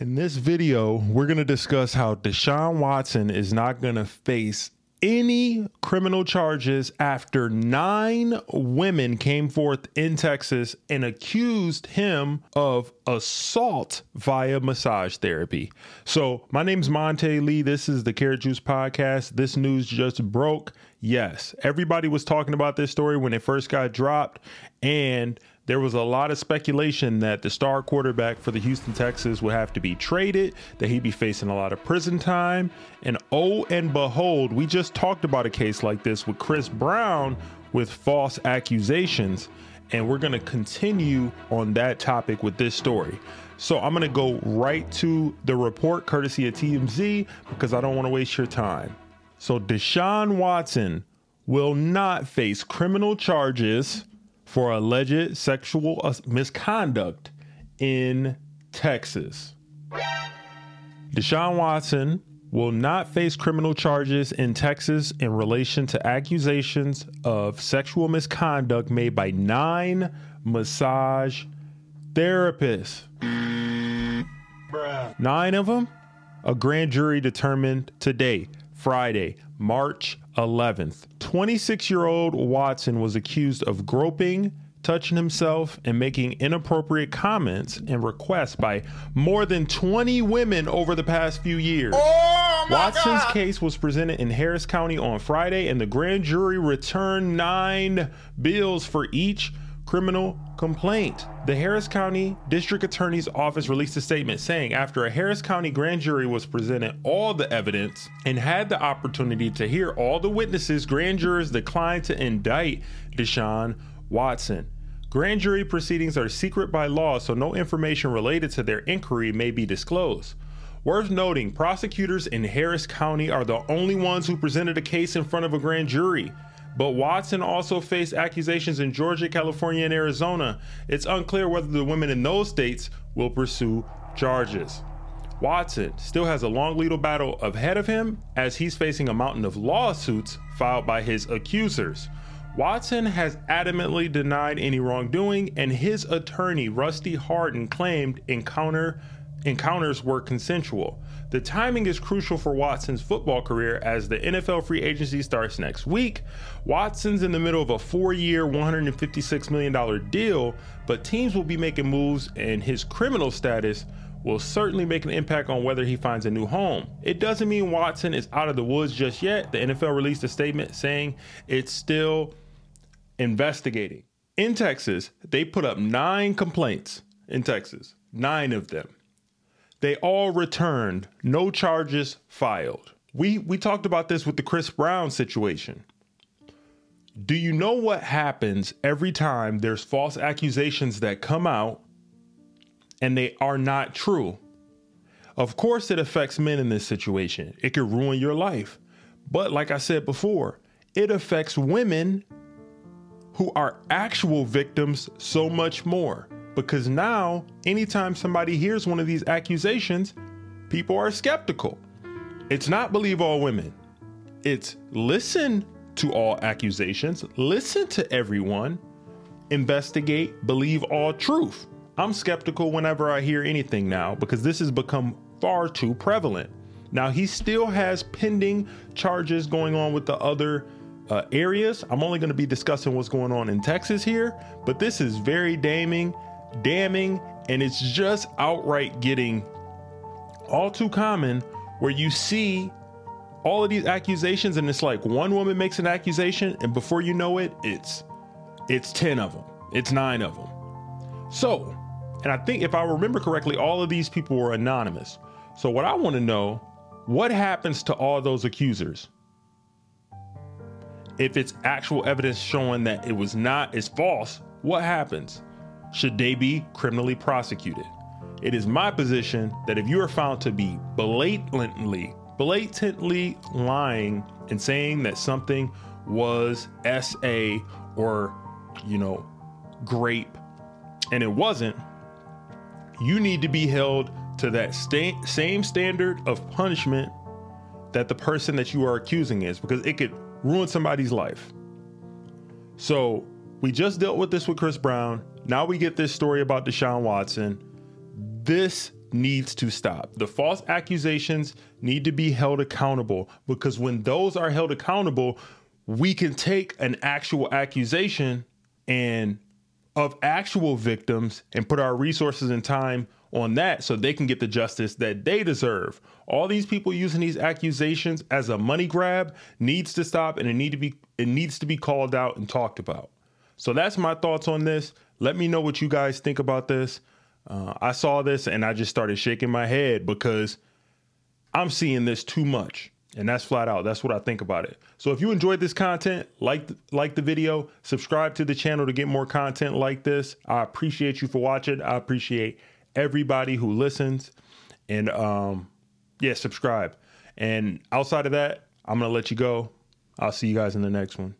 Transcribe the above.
In this video, we're going to discuss how Deshaun Watson is not going to face any criminal charges after nine women came forth in Texas and accused him of assault via massage therapy. So, my name's Monte Lee. This is the Carrot Juice Podcast. This news just broke. Yes, everybody was talking about this story when it first got dropped, and there was a lot of speculation that the star quarterback for the Houston Texans would have to be traded, that he'd be facing a lot of prison time. And oh, and behold, we just talked about a case like this with Chris Brown with false accusations. And we're going to continue on that topic with this story. So I'm going to go right to the report courtesy of TMZ because I don't want to waste your time. So Deshaun Watson will not face criminal charges for alleged sexual uh, misconduct in Texas. Deshaun Watson will not face criminal charges in Texas in relation to accusations of sexual misconduct made by nine massage therapists. Bruh. Nine of them? A grand jury determined today, Friday, March 11th. 26 year old Watson was accused of groping, touching himself, and making inappropriate comments and requests by more than 20 women over the past few years. Oh Watson's God. case was presented in Harris County on Friday, and the grand jury returned nine bills for each criminal complaint. The Harris County District Attorney's Office released a statement saying after a Harris County grand jury was presented all the evidence and had the opportunity to hear all the witnesses, grand jurors declined to indict Deshaun Watson. Grand jury proceedings are secret by law, so no information related to their inquiry may be disclosed. Worth noting, prosecutors in Harris County are the only ones who presented a case in front of a grand jury. But Watson also faced accusations in Georgia, California, and Arizona. It's unclear whether the women in those states will pursue charges. Watson still has a long legal battle ahead of him as he's facing a mountain of lawsuits filed by his accusers. Watson has adamantly denied any wrongdoing, and his attorney, Rusty Hardin, claimed encounter encounters were consensual. The timing is crucial for Watson's football career as the NFL free agency starts next week. Watson's in the middle of a four year, $156 million deal, but teams will be making moves, and his criminal status will certainly make an impact on whether he finds a new home. It doesn't mean Watson is out of the woods just yet. The NFL released a statement saying it's still investigating. In Texas, they put up nine complaints in Texas, nine of them. They all returned, no charges filed. We we talked about this with the Chris Brown situation. Do you know what happens every time there's false accusations that come out and they are not true? Of course, it affects men in this situation. It could ruin your life. But like I said before, it affects women who are actual victims so much more. Because now, anytime somebody hears one of these accusations, people are skeptical. It's not believe all women, it's listen to all accusations, listen to everyone, investigate, believe all truth. I'm skeptical whenever I hear anything now because this has become far too prevalent. Now, he still has pending charges going on with the other uh, areas. I'm only going to be discussing what's going on in Texas here, but this is very damning damning, and it's just outright getting all too common where you see all of these accusations and it's like one woman makes an accusation and before you know it it's it's 10 of them it's 9 of them so and i think if i remember correctly all of these people were anonymous. So what i want to know what happens to all those accusers? If it's actual evidence showing that it was not is false what happens should they be criminally prosecuted. It is my position that if you are found to be blatantly, blatantly lying and saying that something was SA or, you know, grape, and it wasn't, you need to be held to that sta- same standard of punishment that the person that you are accusing is because it could ruin somebody's life. So we just dealt with this with Chris Brown. Now we get this story about Deshaun Watson. This needs to stop. The false accusations need to be held accountable because when those are held accountable, we can take an actual accusation and of actual victims and put our resources and time on that so they can get the justice that they deserve. All these people using these accusations as a money grab needs to stop and it need to be it needs to be called out and talked about. So that's my thoughts on this. Let me know what you guys think about this. Uh, I saw this and I just started shaking my head because I'm seeing this too much. And that's flat out. That's what I think about it. So if you enjoyed this content, like like the video, subscribe to the channel to get more content like this. I appreciate you for watching. I appreciate everybody who listens. And um yeah, subscribe. And outside of that, I'm going to let you go. I'll see you guys in the next one.